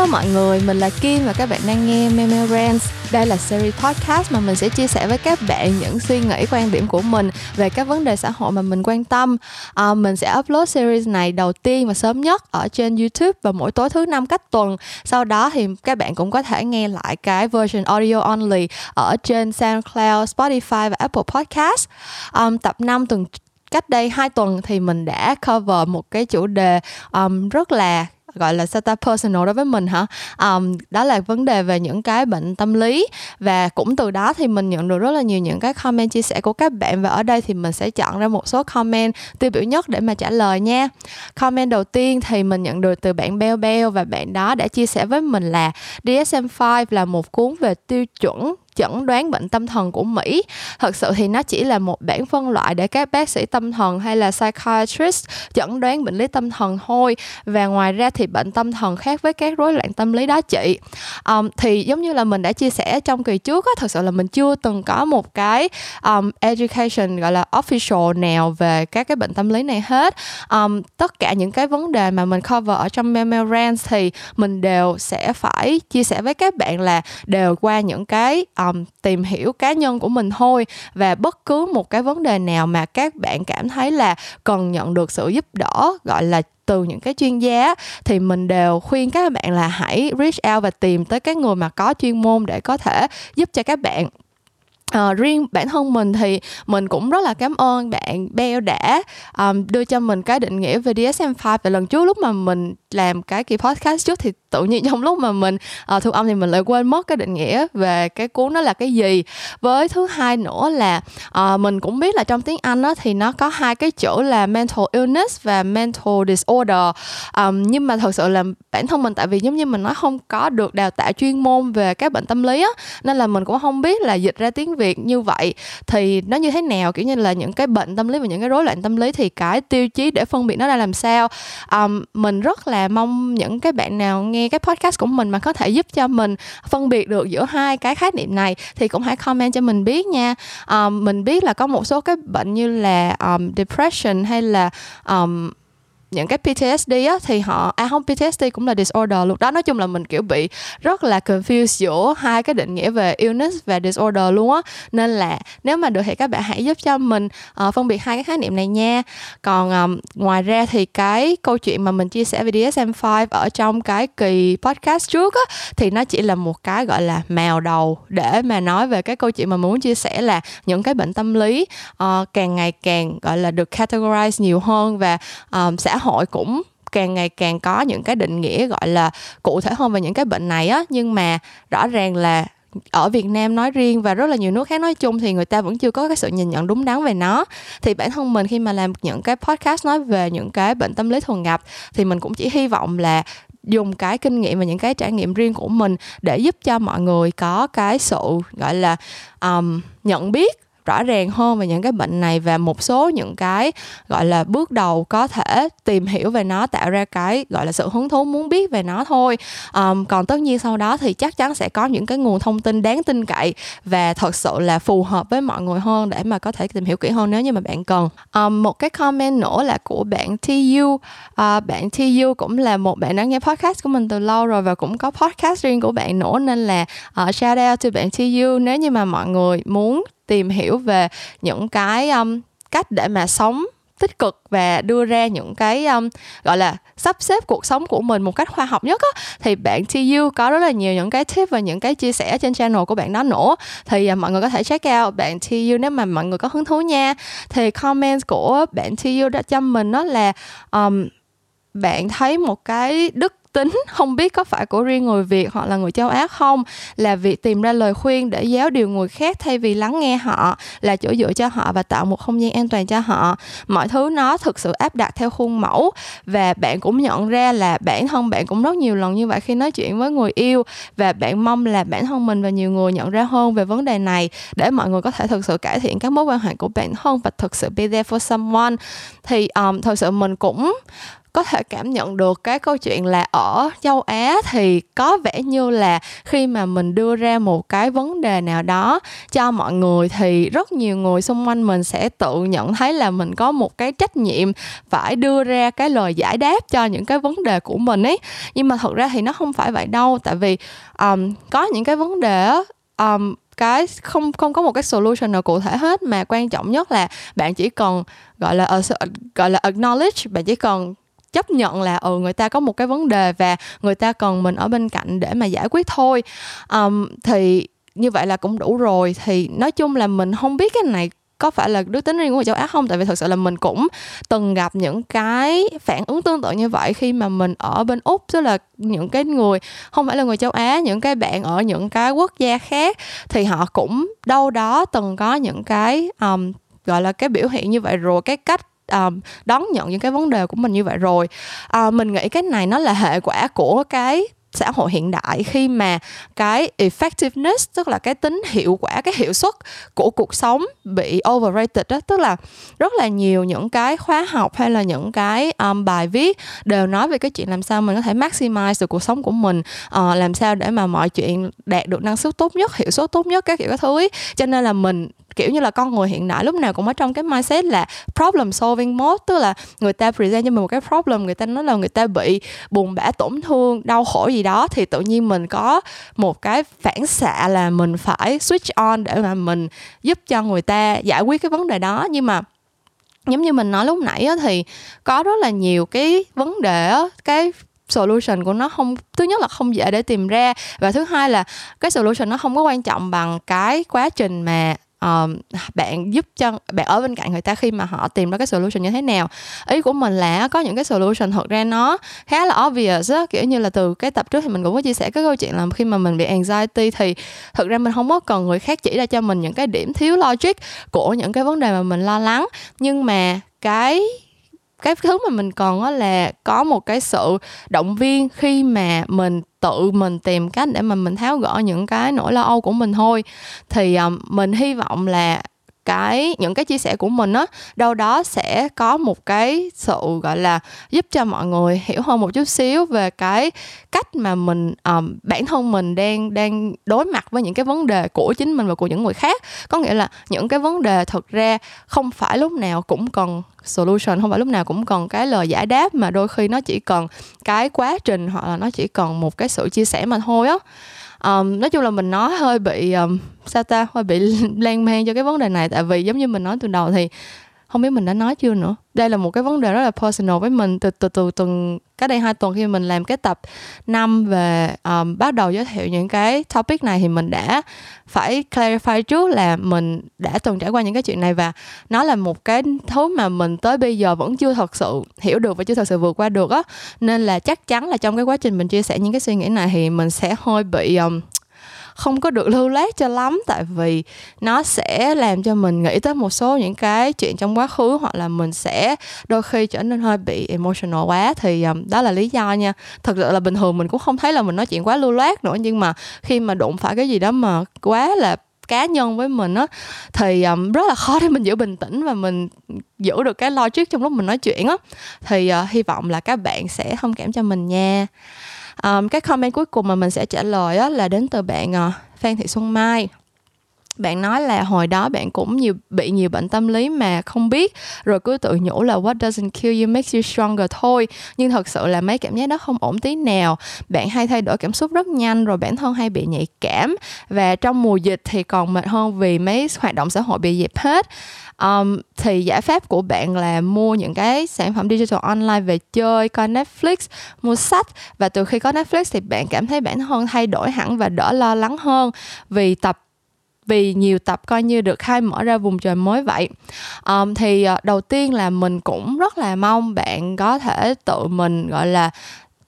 Hello mọi người, mình là Kim và các bạn đang nghe Memo Đây là series podcast mà mình sẽ chia sẻ với các bạn những suy nghĩ, quan điểm của mình về các vấn đề xã hội mà mình quan tâm. À, mình sẽ upload series này đầu tiên và sớm nhất ở trên YouTube vào mỗi tối thứ năm cách tuần. Sau đó thì các bạn cũng có thể nghe lại cái version audio only ở trên SoundCloud, Spotify và Apple Podcast. Um, tập 5 tuần cách đây 2 tuần thì mình đã cover một cái chủ đề um, rất là gọi là sao ta personal đối với mình hả? Um, đó là vấn đề về những cái bệnh tâm lý. Và cũng từ đó thì mình nhận được rất là nhiều những cái comment chia sẻ của các bạn. Và ở đây thì mình sẽ chọn ra một số comment tiêu biểu nhất để mà trả lời nha. Comment đầu tiên thì mình nhận được từ bạn Beo Beo. Và bạn đó đã chia sẻ với mình là DSM-5 là một cuốn về tiêu chuẩn chẩn đoán bệnh tâm thần của Mỹ. Thật sự thì nó chỉ là một bản phân loại để các bác sĩ tâm thần hay là psychiatrist chẩn đoán bệnh lý tâm thần thôi. Và ngoài ra thì bệnh tâm thần khác với các rối loạn tâm lý đó chị. Um, thì giống như là mình đã chia sẻ trong kỳ trước á, thật sự là mình chưa từng có một cái um, education gọi là official nào về các cái bệnh tâm lý này hết. Um, tất cả những cái vấn đề mà mình cover ở trong memorand thì mình đều sẽ phải chia sẻ với các bạn là đều qua những cái um, tìm hiểu cá nhân của mình thôi và bất cứ một cái vấn đề nào mà các bạn cảm thấy là cần nhận được sự giúp đỡ gọi là từ những cái chuyên gia thì mình đều khuyên các bạn là hãy reach out và tìm tới cái người mà có chuyên môn để có thể giúp cho các bạn. À, riêng bản thân mình thì mình cũng rất là cảm ơn bạn beo đã um, đưa cho mình cái định nghĩa về DSM-5 và lần trước lúc mà mình làm cái kỳ podcast trước thì tự nhiên trong lúc mà mình uh, thu âm thì mình lại quên mất cái định nghĩa về cái cuốn đó là cái gì. Với thứ hai nữa là uh, mình cũng biết là trong tiếng Anh đó thì nó có hai cái chữ là mental illness và mental disorder. Um, nhưng mà thật sự là bản thân mình tại vì giống như mình nói không có được đào tạo chuyên môn về các bệnh tâm lý á nên là mình cũng không biết là dịch ra tiếng Việt như vậy thì nó như thế nào kiểu như là những cái bệnh tâm lý và những cái rối loạn tâm lý thì cái tiêu chí để phân biệt nó ra làm sao. Um, mình rất là mong những cái bạn nào nghe cái podcast của mình mà có thể giúp cho mình phân biệt được giữa hai cái khái niệm này thì cũng hãy comment cho mình biết nha. Um, mình biết là có một số cái bệnh như là um, depression hay là um, những cái PTSD á thì họ à không PTSD cũng là disorder luôn. Đó nói chung là mình kiểu bị rất là confused giữa hai cái định nghĩa về illness và disorder luôn á. Nên là nếu mà được thì các bạn hãy giúp cho mình uh, phân biệt hai cái khái niệm này nha. Còn um, ngoài ra thì cái câu chuyện mà mình chia sẻ về DSM-5 ở trong cái kỳ podcast trước á thì nó chỉ là một cái gọi là mèo đầu để mà nói về cái câu chuyện mà mình muốn chia sẻ là những cái bệnh tâm lý uh, càng ngày càng gọi là được categorize nhiều hơn và um, xã hội cũng càng ngày càng có những cái định nghĩa gọi là cụ thể hơn về những cái bệnh này á. Nhưng mà rõ ràng là ở Việt Nam nói riêng và rất là nhiều nước khác nói chung thì người ta vẫn chưa có cái sự nhìn nhận đúng đắn về nó. Thì bản thân mình khi mà làm những cái podcast nói về những cái bệnh tâm lý thường gặp thì mình cũng chỉ hy vọng là dùng cái kinh nghiệm và những cái trải nghiệm riêng của mình để giúp cho mọi người có cái sự gọi là um, nhận biết rõ ràng hơn về những cái bệnh này và một số những cái gọi là bước đầu có thể tìm hiểu về nó tạo ra cái gọi là sự hứng thú muốn biết về nó thôi. Um, còn tất nhiên sau đó thì chắc chắn sẽ có những cái nguồn thông tin đáng tin cậy và thật sự là phù hợp với mọi người hơn để mà có thể tìm hiểu kỹ hơn nếu như mà bạn cần. Um, một cái comment nữa là của bạn TU uh, ờ, bạn TU cũng là một bạn đã nghe podcast của mình từ lâu rồi và cũng có podcast riêng của bạn nữa nên là uh, shout out to bạn TU nếu như mà mọi người muốn tìm hiểu về những cái um, cách để mà sống tích cực và đưa ra những cái um, gọi là sắp xếp cuộc sống của mình một cách khoa học nhất á. Thì bạn TU có rất là nhiều những cái tip và những cái chia sẻ trên channel của bạn đó nữa. Thì uh, mọi người có thể check out bạn TU nếu mà mọi người có hứng thú nha. Thì comment của bạn TU đã cho mình đó là um, bạn thấy một cái đức tính không biết có phải của riêng người Việt hoặc là người châu Á không là việc tìm ra lời khuyên để giáo điều người khác thay vì lắng nghe họ là chỗ dựa cho họ và tạo một không gian an toàn cho họ. Mọi thứ nó thực sự áp đặt theo khuôn mẫu và bạn cũng nhận ra là bản thân bạn cũng rất nhiều lần như vậy khi nói chuyện với người yêu và bạn mong là bản thân mình và nhiều người nhận ra hơn về vấn đề này để mọi người có thể thực sự cải thiện các mối quan hệ của bản thân và thực sự be there for someone. Thì um, thật sự mình cũng có thể cảm nhận được cái câu chuyện là ở châu Á thì có vẻ như là khi mà mình đưa ra một cái vấn đề nào đó cho mọi người thì rất nhiều người xung quanh mình sẽ tự nhận thấy là mình có một cái trách nhiệm phải đưa ra cái lời giải đáp cho những cái vấn đề của mình ấy. Nhưng mà thật ra thì nó không phải vậy đâu tại vì um, có những cái vấn đề um, cái không không có một cái solution nào cụ thể hết mà quan trọng nhất là bạn chỉ cần gọi là ờ, gọi là acknowledge bạn chỉ cần chấp nhận là ừ người ta có một cái vấn đề và người ta cần mình ở bên cạnh để mà giải quyết thôi. Um, thì như vậy là cũng đủ rồi. Thì nói chung là mình không biết cái này có phải là đứa tính riêng của người châu Á không? Tại vì thật sự là mình cũng từng gặp những cái phản ứng tương tự như vậy khi mà mình ở bên úc tức là những cái người không phải là người châu Á những cái bạn ở những cái quốc gia khác thì họ cũng đâu đó từng có những cái um, gọi là cái biểu hiện như vậy rồi cái cách um, đón nhận những cái vấn đề của mình như vậy rồi uh, mình nghĩ cái này nó là hệ quả của cái xã hội hiện đại khi mà cái effectiveness tức là cái tính hiệu quả cái hiệu suất của cuộc sống bị overrated đó tức là rất là nhiều những cái khóa học hay là những cái um, bài viết đều nói về cái chuyện làm sao mình có thể maximize được cuộc sống của mình uh, làm sao để mà mọi chuyện đạt được năng suất tốt nhất hiệu suất tốt nhất các kiểu các thứ ấy. cho nên là mình kiểu như là con người hiện đại lúc nào cũng ở trong cái mindset là problem solving mode tức là người ta present cho mình một cái problem người ta nói là người ta bị buồn bã tổn thương đau khổ gì đó thì tự nhiên mình có một cái phản xạ là mình phải switch on để mà mình giúp cho người ta giải quyết cái vấn đề đó. Nhưng mà giống như mình nói lúc nãy á, thì có rất là nhiều cái vấn đề á, cái solution của nó không thứ nhất là không dễ để tìm ra và thứ hai là cái solution nó không có quan trọng bằng cái quá trình mà um, bạn giúp cho bạn ở bên cạnh người ta khi mà họ tìm ra cái solution như thế nào. Ý của mình là có những cái solution thật ra nó khá là obvious á kiểu như là từ cái tập trước thì mình cũng có chia sẻ cái câu chuyện là khi mà mình bị anxiety thì thực ra mình không có cần người khác chỉ ra cho mình những cái điểm thiếu logic của những cái vấn đề mà mình lo lắng. Nhưng mà cái cái thứ mà mình cần á là có một cái sự động viên khi mà mình tự mình tìm cách để mà mình tháo gỡ những cái nỗi lo âu của mình thôi. Thì um, mình hy vọng là cái những cái chia sẻ của mình á đâu đó sẽ có một cái sự gọi là giúp cho mọi người hiểu hơn một chút xíu về cái cách mà mình um, bản thân mình đang đang đối mặt với những cái vấn đề của chính mình và của những người khác. Có nghĩa là những cái vấn đề thực ra không phải lúc nào cũng cần solution không phải lúc nào cũng cần cái lời giải đáp mà đôi khi nó chỉ cần cái quá trình hoặc là nó chỉ cần một cái sự chia sẻ mà thôi á um, nói chung là mình nói hơi bị um, sao ta? Hơi bị lan man cho cái vấn đề này. Tại vì giống như mình nói từ đầu thì không biết mình đã nói chưa nữa. Đây là một cái vấn đề rất là personal với mình từ từ từ tuần cách đây hai tuần khi mình làm cái tập năm về um, bắt đầu giới thiệu những cái topic này thì mình đã phải clarify trước là mình đã từng trải qua những cái chuyện này và nó là một cái thứ mà mình tới bây giờ vẫn chưa thật sự hiểu được và chưa thật sự vượt qua được á. Nên là chắc chắn là trong cái quá trình mình chia sẻ những cái suy nghĩ này thì mình sẽ hơi bị um, không có được lưu lát cho lắm tại vì nó sẽ làm cho mình nghĩ tới một số những cái chuyện trong quá khứ hoặc là mình sẽ đôi khi trở nên hơi bị emotional quá. Thì um, đó là lý do nha. Thật sự là bình thường mình cũng không thấy là mình nói chuyện quá lưu loát nữa nhưng mà khi mà đụng phải cái gì đó mà quá là cá nhân với mình á thì um, rất là khó để mình giữ bình tĩnh và mình giữ được cái logic trong lúc mình nói chuyện á. Thì uh, hy vọng là các bạn sẽ thông cảm cho mình nha um, cái comment cuối cùng mà mình sẽ trả lời á, là đến từ bạn uh, Phan Thị Xuân Mai bạn nói là hồi đó bạn cũng nhiều bị nhiều bệnh tâm lý mà không biết rồi cứ tự nhủ là what doesn't kill you makes you stronger thôi. Nhưng thật sự là mấy cảm giác đó không ổn tí nào. Bạn hay thay đổi cảm xúc rất nhanh rồi bản thân hay bị nhạy cảm. Và trong mùa dịch thì còn mệt hơn vì mấy hoạt động xã hội bị dẹp hết. Um, thì giải pháp của bạn là mua những cái sản phẩm digital online về chơi coi Netflix mua sách. Và từ khi có Netflix thì bạn cảm thấy bản thân thay đổi hẳn và đỡ lo lắng hơn. Vì tập vì nhiều tập coi như được khai mở ra vùng trời mới vậy. Um, thì ờ, đầu tiên là mình cũng rất là mong bạn có thể tự mình gọi là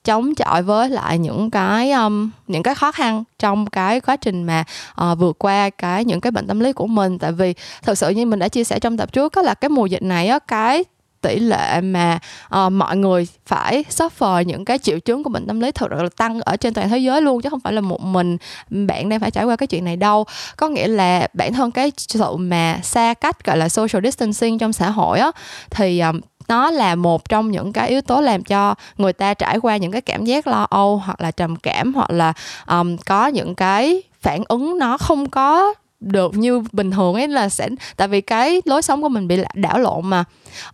chống chọi với lại những cái um, những cái khó khăn trong cái quá trình mà uh, vượt qua cái những cái bệnh tâm lý của mình. Tại vì thật sự như mình đã chia sẻ trong tập trước đó là cái mùa dịch này á cái tỷ lệ mà uh, mọi người phải suffer những cái triệu chứng của bệnh tâm lý thật là tăng ở trên toàn thế giới luôn chứ không phải là một mình bạn đang phải trải qua cái chuyện này đâu. Có nghĩa là bản thân cái sự mà xa cách gọi là social distancing trong xã hội á thì um, nó là một trong những cái yếu tố làm cho người ta trải qua những cái cảm giác lo âu hoặc là trầm cảm hoặc là um, có những cái phản ứng nó không có được như bình thường ấy là sẽ tại vì cái lối sống của mình bị đảo lộn mà.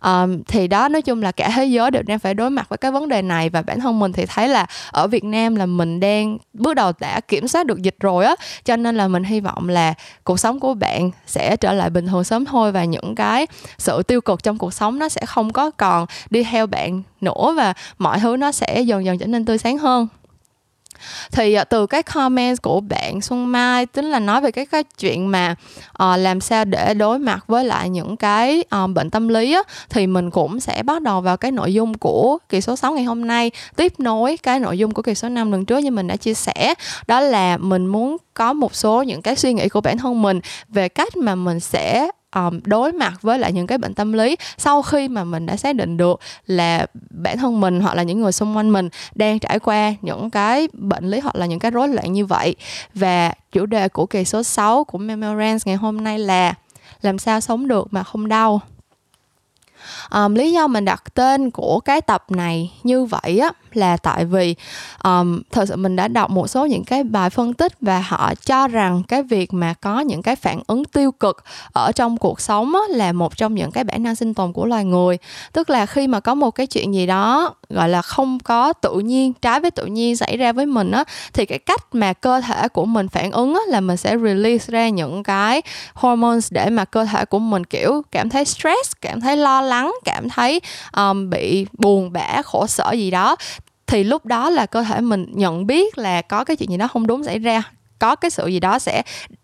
Um, thì đó nói chung là cả thế giới đều đang phải đối mặt với cái vấn đề này và bản thân mình thì thấy là ở Việt Nam là mình đang bước đầu đã kiểm soát được dịch rồi á cho nên là mình hy vọng là cuộc sống của bạn sẽ trở lại bình thường sớm thôi và những cái sự tiêu cực trong cuộc sống nó sẽ không có còn đi theo bạn nữa và mọi thứ nó sẽ dần dần trở nên tươi sáng hơn thì uh, từ cái comment của bạn Xuân Mai tính là nói về cái cái chuyện mà uh, làm sao để đối mặt với lại những cái uh, bệnh tâm lý á, thì mình cũng sẽ bắt đầu vào cái nội dung của kỳ số 6 ngày hôm nay tiếp nối cái nội dung của kỳ số 5 lần trước như mình đã chia sẻ. Đó là mình muốn có một số những cái suy nghĩ của bản thân mình về cách mà mình sẽ um, đối mặt với lại những cái bệnh tâm lý sau khi mà mình đã xác định được là bản thân mình hoặc là những người xung quanh mình đang trải qua những cái bệnh lý hoặc là những cái rối loạn như vậy. Và chủ đề của kỳ số 6 của Memorance ngày hôm nay là làm sao sống được mà không đau um, lý do mình đặt tên của cái tập này như vậy á là tại vì um, thật sự mình đã đọc một số những cái bài phân tích và họ cho rằng cái việc mà có những cái phản ứng tiêu cực ở trong cuộc sống á, là một trong những cái bản năng sinh tồn của loài người. Tức là khi mà có một cái chuyện gì đó gọi là không có tự nhiên trái với tự nhiên xảy ra với mình á thì cái cách mà cơ thể của mình phản ứng á, là mình sẽ release ra những cái hormones để mà cơ thể của mình kiểu cảm thấy stress cảm thấy lo lắng cảm thấy um, bị buồn bã khổ sở gì đó. Thì lúc đó là cơ thể mình nhận biết là có cái chuyện gì đó không đúng xảy ra có cái sự gì đó sẽ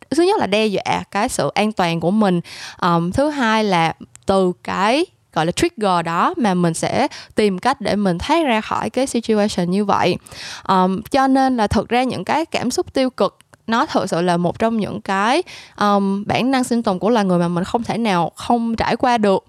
thứ nhất là đe dọa cái sự an toàn của mình. Um, thứ hai là từ cái gọi là trigger đó mà mình sẽ tìm cách để mình thoát ra khỏi cái situation như vậy. Um, cho nên là thực ra những cái cảm xúc tiêu cực nó thật sự là một trong những cái um, bản năng sinh tồn của loài người mà mình không thể nào không trải qua được.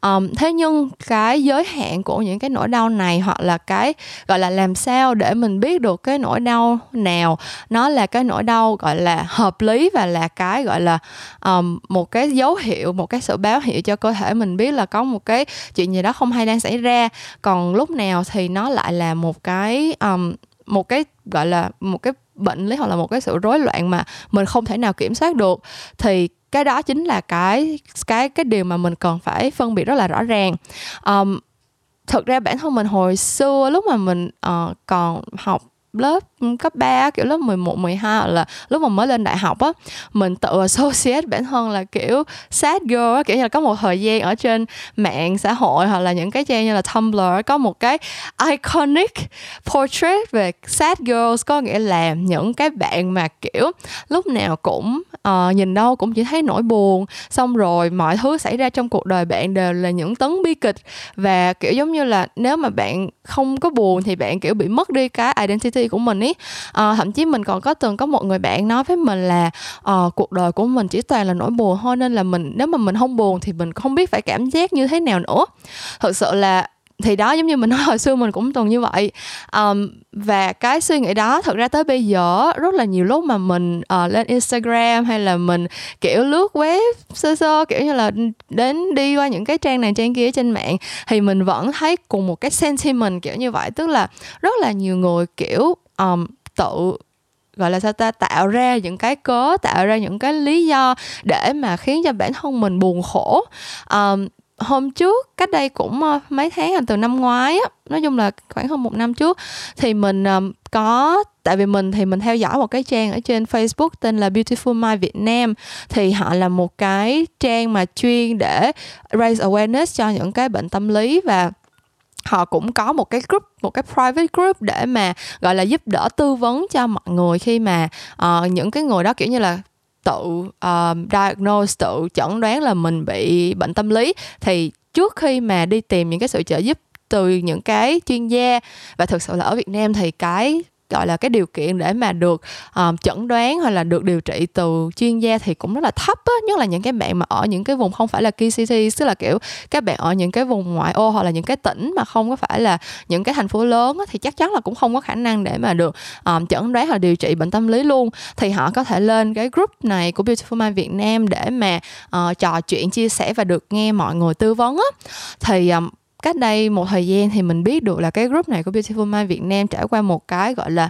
Um, thế nhưng cái giới hạn của những cái nỗi đau này hoặc là cái gọi là làm sao để mình biết được cái nỗi đau nào nó là cái nỗi đau gọi là hợp lý và là cái gọi là um, một cái dấu hiệu một cái sự báo hiệu cho cơ thể mình biết là có một cái chuyện gì đó không hay đang xảy ra. Còn lúc nào thì nó lại là một cái um, một cái gọi là một cái bệnh lý hoặc là một cái sự rối loạn mà mình không thể nào kiểm soát được thì cái đó chính là cái cái cái điều mà mình cần phải phân biệt rất là rõ ràng. Um, thực ra bản thân mình hồi xưa lúc mà mình uh, còn học lớp cấp 3 kiểu lớp 11 12 là lúc mà mới lên đại học á mình tự associate bản thân là kiểu sad girl kiểu như là có một thời gian ở trên mạng xã hội hoặc là những cái trang như là Tumblr có một cái iconic portrait về sad girls có nghĩa là những cái bạn mà kiểu lúc nào cũng uh, nhìn đâu cũng chỉ thấy nỗi buồn xong rồi mọi thứ xảy ra trong cuộc đời bạn đều là những tấn bi kịch và kiểu giống như là nếu mà bạn không có buồn thì bạn kiểu bị mất đi cái identity của mình ấy ấy. À, thậm chí mình còn có từng có một người bạn nói với mình là uh, cuộc đời của mình chỉ toàn là nỗi buồn thôi nên là mình nếu mà mình không buồn thì mình không biết phải cảm giác như thế nào nữa. Thực sự là thì đó giống như mình nói hồi xưa mình cũng từng như vậy. Um, và cái suy nghĩ đó thật ra tới bây giờ rất là nhiều lúc mà mình uh, lên Instagram hay là mình kiểu lướt web sơ sơ kiểu như là đến đi qua những cái trang này trang kia trên mạng thì mình vẫn thấy cùng một cái sentiment kiểu như vậy. Tức là rất là nhiều người kiểu um, tự gọi là sao ta tạo ra những cái cớ tạo ra những cái lý do để mà khiến cho bản thân mình buồn khổ. Um, hôm trước cách đây cũng uh, mấy tháng à, từ năm ngoái á nói chung là khoảng hơn một năm trước thì mình um, có tại vì mình thì mình theo dõi một cái trang ở trên Facebook tên là Beautiful Mind Việt Nam thì họ là một cái trang mà chuyên để raise awareness cho những cái bệnh tâm lý và họ cũng có một cái group một cái private group để mà gọi là giúp đỡ tư vấn cho mọi người khi mà uh, những cái người đó kiểu như là tự uh, diagnose tự chẩn đoán là mình bị bệnh tâm lý. Thì trước khi mà đi tìm những cái sự trợ giúp từ những cái chuyên gia và thực sự là ở Việt Nam thì cái gọi là cái điều kiện để mà được um, chẩn đoán hoặc là được điều trị từ chuyên gia thì cũng rất là thấp á nhất là những cái bạn mà ở những cái vùng không phải là key city tức là kiểu các bạn ở những cái vùng ngoại ô hoặc là những cái tỉnh mà không có phải là những cái thành phố lớn á, thì chắc chắn là cũng không có khả năng để mà được um, chẩn đoán hoặc điều trị bệnh tâm lý luôn. Thì họ có thể lên cái group này của Beautiful Mind Việt Nam để mà uh, trò chuyện chia sẻ và được nghe mọi người tư vấn á. Thì um, cách đây một thời gian thì mình biết được là cái group này của Beautiful Mind Việt Nam trải qua một cái gọi là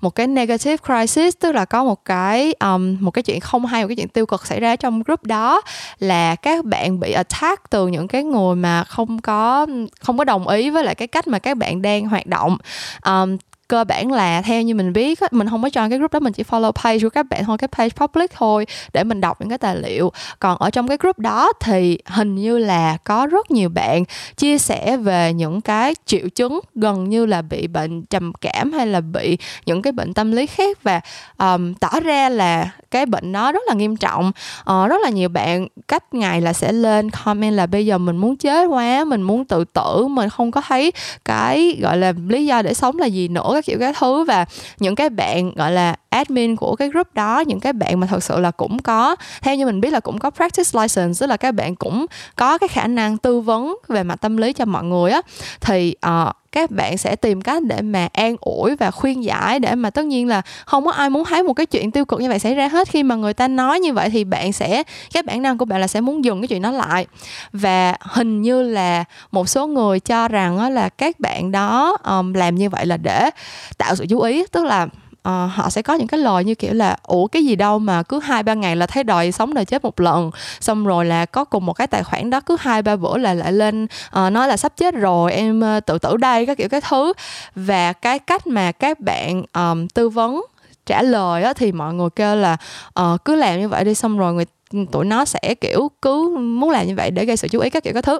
một cái negative crisis tức là có một cái um, một cái chuyện không hay một cái chuyện tiêu cực xảy ra trong group đó là các bạn bị attack từ những cái người mà không có không có đồng ý với lại cái cách mà các bạn đang hoạt động. Um, cơ bản là theo như mình biết mình không có cho cái group đó mình chỉ follow page của các bạn thôi cái page public thôi để mình đọc những cái tài liệu. Còn ở trong cái group đó thì hình như là có rất nhiều bạn chia sẻ về những cái triệu chứng gần như là bị bệnh trầm cảm hay là bị những cái bệnh tâm lý khác và um, tỏ ra là cái bệnh nó rất là nghiêm trọng. Uh, rất là nhiều bạn cách ngày là sẽ lên comment là bây giờ mình muốn chết quá mình muốn tự tử mình không có thấy cái gọi là lý do để sống là gì nữa các kiểu các thứ và những cái bạn gọi là admin của cái group đó những cái bạn mà thật sự là cũng có theo như mình biết là cũng có practice license tức là các bạn cũng có cái khả năng tư vấn về mặt tâm lý cho mọi người á. Thì uh, các bạn sẽ tìm cách để mà an ủi và khuyên giải để mà tất nhiên là không có ai muốn thấy một cái chuyện tiêu cực như vậy xảy ra hết. Khi mà người ta nói như vậy thì bạn sẽ cái bản năng của bạn là sẽ muốn dừng cái chuyện đó lại. Và hình như là một số người cho rằng là các bạn đó um, làm như vậy là để tạo sự chú ý tức là uh, họ sẽ có những cái lời như kiểu là ủa cái gì đâu mà cứ hai ba ngày là thấy đòi sống đời chết một lần. Xong rồi là có cùng một cái tài khoản đó cứ hai ba bữa là lại lên uh, nói là sắp chết rồi em uh, tự tử đây các kiểu cái thứ. Và cái cách mà các bạn um, tư vấn trả lời á, thì mọi người kêu là uh, cứ làm như vậy đi. Xong rồi người tụi nó sẽ kiểu cứ muốn làm như vậy để gây sự chú ý các kiểu các thứ.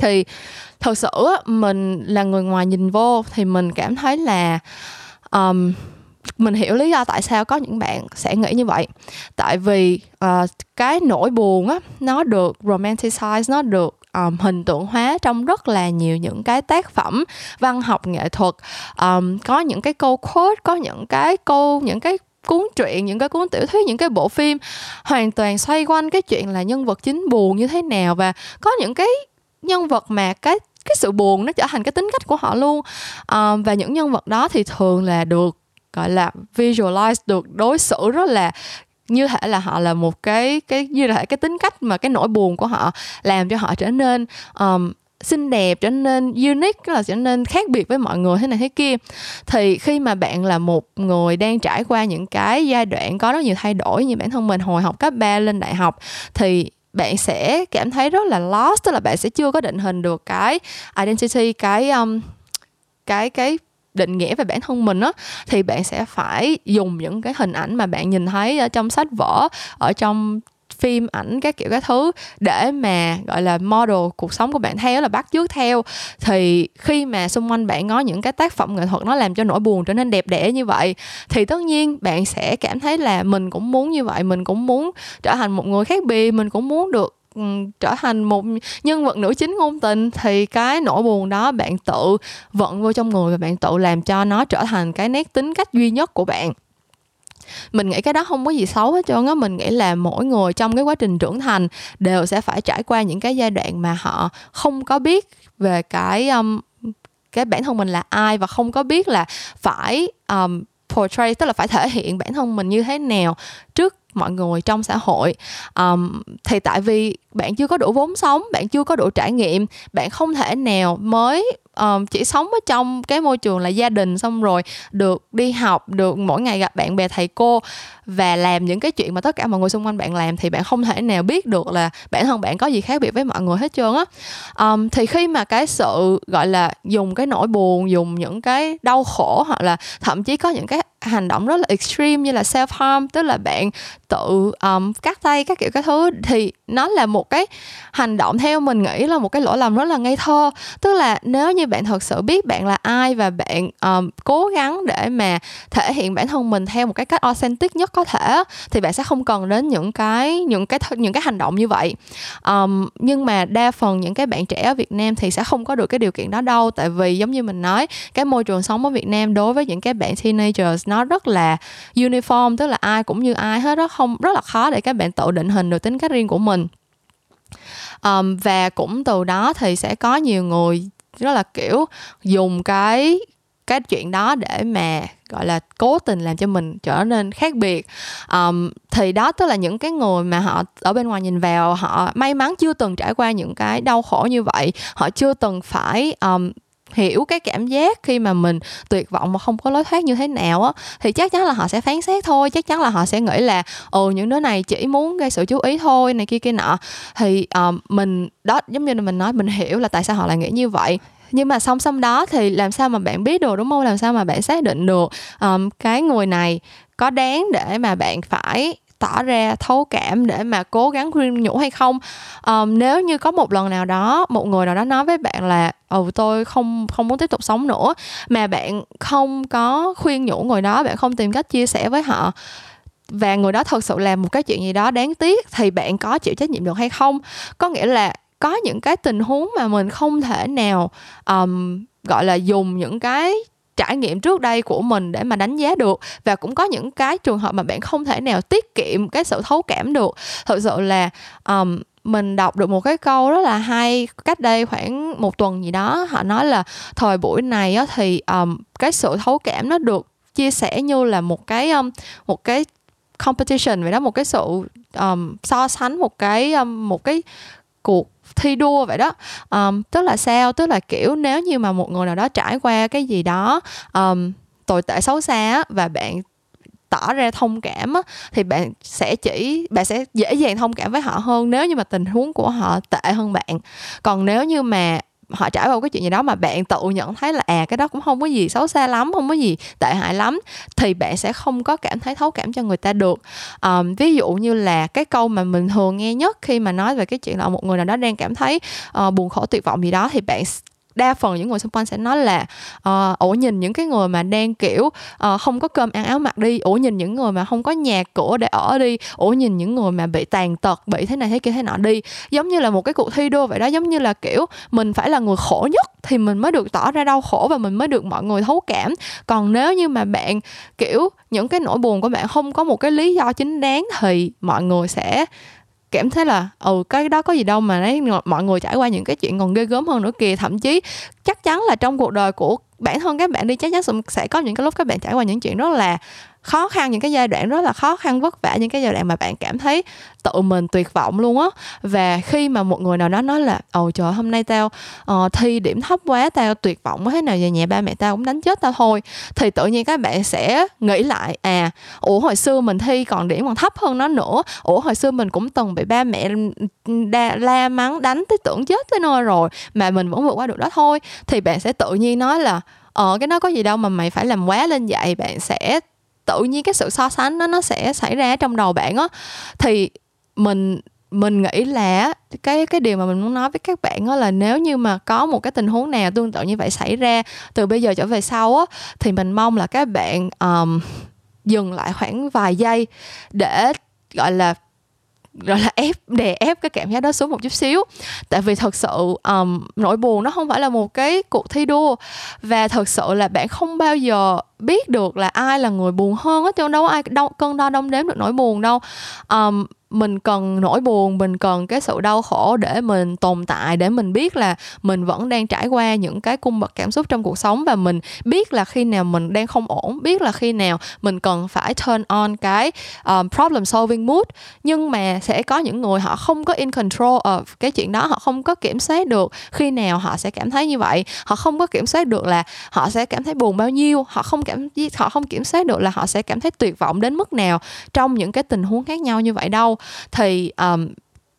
Thì thật sự mình là người ngoài nhìn vô thì mình cảm thấy là um, mình hiểu lý do tại sao có những bạn sẽ nghĩ như vậy. Tại vì uh, cái nỗi buồn á nó được romanticize nó được um, hình tượng hóa trong rất là nhiều những cái tác phẩm văn học nghệ thuật. Um, có những cái câu quote có những cái câu những cái cuốn truyện những cái cuốn tiểu thuyết những cái bộ phim hoàn toàn xoay quanh cái chuyện là nhân vật chính buồn như thế nào và có những cái nhân vật mà cái cái sự buồn nó trở thành cái tính cách của họ luôn. Um, và những nhân vật đó thì thường là được gọi là visualize được đối xử rất là như thể là họ là một cái cái như là cái tính cách mà cái nỗi buồn của họ làm cho họ trở nên um, xinh đẹp trở nên unique là trở nên khác biệt với mọi người thế này thế kia. Thì khi mà bạn là một người đang trải qua những cái giai đoạn có rất nhiều thay đổi như bản thân mình hồi học cấp 3 lên đại học thì bạn sẽ cảm thấy rất là lost tức là bạn sẽ chưa có định hình được cái identity cái um, cái cái định nghĩa về bản thân mình á, thì bạn sẽ phải dùng những cái hình ảnh mà bạn nhìn thấy ở trong sách vở, ở trong phim ảnh các kiểu các thứ để mà, gọi là, model cuộc sống của bạn theo, là bắt chước theo. Thì khi mà xung quanh bạn có những cái tác phẩm nghệ thuật nó làm cho nỗi buồn trở nên đẹp đẽ như vậy, thì tất nhiên bạn sẽ cảm thấy là mình cũng muốn như vậy, mình cũng muốn trở thành một người khác biệt, mình cũng muốn được Ừ, trở thành một nhân vật nữ chính ngôn tình thì cái nỗi buồn đó bạn tự vận vô trong người và bạn tự làm cho nó trở thành cái nét tính cách duy nhất của bạn. Mình nghĩ cái đó không có gì xấu hết trơn á mình nghĩ là mỗi người trong cái quá trình trưởng thành đều sẽ phải trải qua những cái giai đoạn mà họ không có biết về cái um, cái bản thân mình là ai và không có biết là phải um, portray tức là phải thể hiện bản thân mình như thế nào trước mọi người trong xã hội. Um, thì tại vì bạn chưa có đủ vốn sống bạn chưa có đủ trải nghiệm bạn không thể nào mới um, chỉ sống ở trong cái môi trường là gia đình xong rồi được đi học được mỗi ngày gặp bạn bè thầy cô và làm những cái chuyện mà tất cả mọi người xung quanh bạn làm thì bạn không thể nào biết được là bản thân bạn có gì khác biệt với mọi người hết trơn á. Um, thì khi mà cái sự gọi là dùng cái nỗi buồn dùng những cái đau khổ hoặc là thậm chí có những cái hành động rất là extreme như là self harm tức là bạn tự um, cắt tay các kiểu các thứ thì nó là một cái hành động theo mình nghĩ là một cái lỗi lầm rất là ngây thơ. Tức là nếu như bạn thật sự biết bạn là ai và bạn um, cố gắng để mà thể hiện bản thân mình theo một cái cách authentic nhất có thể thì bạn sẽ không cần đến những cái những cái những cái hành động như vậy. Um, nhưng mà đa phần những cái bạn trẻ ở Việt Nam thì sẽ không có được cái điều kiện đó đâu tại vì giống như mình nói cái môi trường sống ở Việt Nam đối với những cái bạn teenagers nó rất là uniform tức là ai cũng như ai hết rất không rất là khó để các bạn tự định hình được tính cách riêng của mình. Um, và cũng từ đó thì sẽ có nhiều người rất là kiểu dùng cái cái chuyện đó để mà gọi là cố tình làm cho mình trở nên khác biệt. Um, thì đó tức là những cái người mà họ ở bên ngoài nhìn vào họ may mắn chưa từng trải qua những cái đau khổ như vậy. Họ chưa từng phải um, hiểu cái cảm giác khi mà mình tuyệt vọng mà không có lối thoát như thế nào á thì chắc chắn là họ sẽ phán xét thôi chắc chắn là họ sẽ nghĩ là ồ những đứa này chỉ muốn gây sự chú ý thôi này kia kia nọ. Thì uh, mình đó giống như là mình nói mình hiểu là tại sao họ lại nghĩ như vậy. Nhưng mà song song đó thì làm sao mà bạn biết được đúng không? Làm sao mà bạn xác định được um, cái người này có đáng để mà bạn phải tỏ ra thấu cảm để mà cố gắng khuyên nhủ hay không. Um, nếu như có một lần nào đó một người nào đó nói với bạn là ừ tôi không không muốn tiếp tục sống nữa mà bạn không có khuyên nhủ người đó bạn không tìm cách chia sẻ với họ và người đó thật sự làm một cái chuyện gì đó đáng tiếc thì bạn có chịu trách nhiệm được hay không? Có nghĩa là có những cái tình huống mà mình không thể nào um, gọi là dùng những cái trải nghiệm trước đây của mình để mà đánh giá được. Và cũng có những cái trường hợp mà bạn không thể nào tiết kiệm cái sự thấu cảm được. Thực sự là um, mình đọc được một cái câu rất là hay cách đây khoảng một tuần gì đó họ nói là thời buổi này á, thì um, cái sự thấu cảm nó được chia sẻ như là một cái um, một cái competition vậy đó một cái sự um, so sánh một cái um, một cái cuộc thi đua vậy đó. Um, tức là sao? Tức là kiểu nếu như mà một người nào đó trải qua cái gì đó um, tồi tệ xấu xa và bạn tỏ ra thông cảm á, thì bạn sẽ chỉ bạn sẽ dễ dàng thông cảm với họ hơn nếu như mà tình huống của họ tệ hơn bạn. Còn nếu như mà họ trải qua cái chuyện gì đó mà bạn tự nhận thấy là à cái đó cũng không có gì xấu xa lắm không có gì tệ hại lắm thì bạn sẽ không có cảm thấy thấu cảm cho người ta được. Um, ví dụ như là cái câu mà mình thường nghe nhất khi mà nói về cái chuyện là một người nào đó đang cảm thấy uh, buồn khổ tuyệt vọng gì đó thì bạn đa phần những người xung quanh sẽ nói là uh, nhìn những cái người mà đang kiểu uh, không có cơm ăn áo mặc đi ổ nhìn những người mà không có nhà cửa để ở đi ổ nhìn những người mà bị tàn tật bị thế này thế kia thế nọ đi. Giống như là một cái cuộc thi đua vậy đó giống như là kiểu mình phải là người khổ nhất thì mình mới được tỏ ra đau khổ và mình mới được mọi người thấu cảm. Còn nếu như mà bạn kiểu những cái nỗi buồn của bạn không có một cái lý do chính đáng thì mọi người sẽ cảm thấy là ừ cái đó có gì đâu mà đấy mọi người trải qua những cái chuyện còn ghê gớm hơn nữa kìa. Thậm chí chắc chắn là trong cuộc đời của bản thân các bạn đi chắc chắn sẽ có những cái lúc các bạn trải qua những chuyện rất là khó khăn những cái giai đoạn rất là khó khăn vất vả những cái giai đoạn mà bạn cảm thấy tự mình tuyệt vọng luôn á. Và khi mà một người nào đó nói là ồ trời hôm nay tao uh, thi điểm thấp quá tao tuyệt vọng quá thế nào về nhà ba mẹ tao cũng đánh chết tao thôi. Thì tự nhiên các bạn sẽ nghĩ lại à ủa hồi xưa mình thi còn điểm còn thấp hơn nó nữa. Ủa hồi xưa mình cũng từng bị ba mẹ đa, la mắng đánh tới tưởng chết tới nơi rồi mà mình vẫn vượt qua được đó thôi thì bạn sẽ tự nhiên nói là ờ cái nó có gì đâu mà mày phải làm quá lên vậy bạn sẽ tự nhiên cái sự so sánh đó nó sẽ xảy ra trong đầu bạn á. Thì mình mình nghĩ là cái cái điều mà mình muốn nói với các bạn đó là nếu như mà có một cái tình huống nào tương tự như vậy xảy ra từ bây giờ trở về sau á thì mình mong là các bạn um, dừng lại khoảng vài giây để gọi là gọi là ép đè ép cái cảm giác đó xuống một chút xíu. Tại vì thật sự um, nỗi buồn nó không phải là một cái cuộc thi đua. Và thật sự là bạn không bao giờ biết được là ai là người buồn hơn á chứ đâu ai đâu cân đo đong đếm được nỗi buồn đâu. Um, mình cần nỗi buồn mình cần cái sự đau khổ để mình tồn tại để mình biết là mình vẫn đang trải qua những cái cung bậc cảm xúc trong cuộc sống và mình biết là khi nào mình đang không ổn biết là khi nào mình cần phải turn on cái um, problem solving mood. Nhưng mà sẽ có những người họ không có in control of cái chuyện đó họ không có kiểm soát được khi nào họ sẽ cảm thấy như vậy. Họ không có kiểm soát được là họ sẽ cảm thấy buồn bao nhiêu họ không cảm họ không kiểm soát được là họ sẽ cảm thấy tuyệt vọng đến mức nào trong những cái tình huống khác nhau như vậy đâu. Thì um,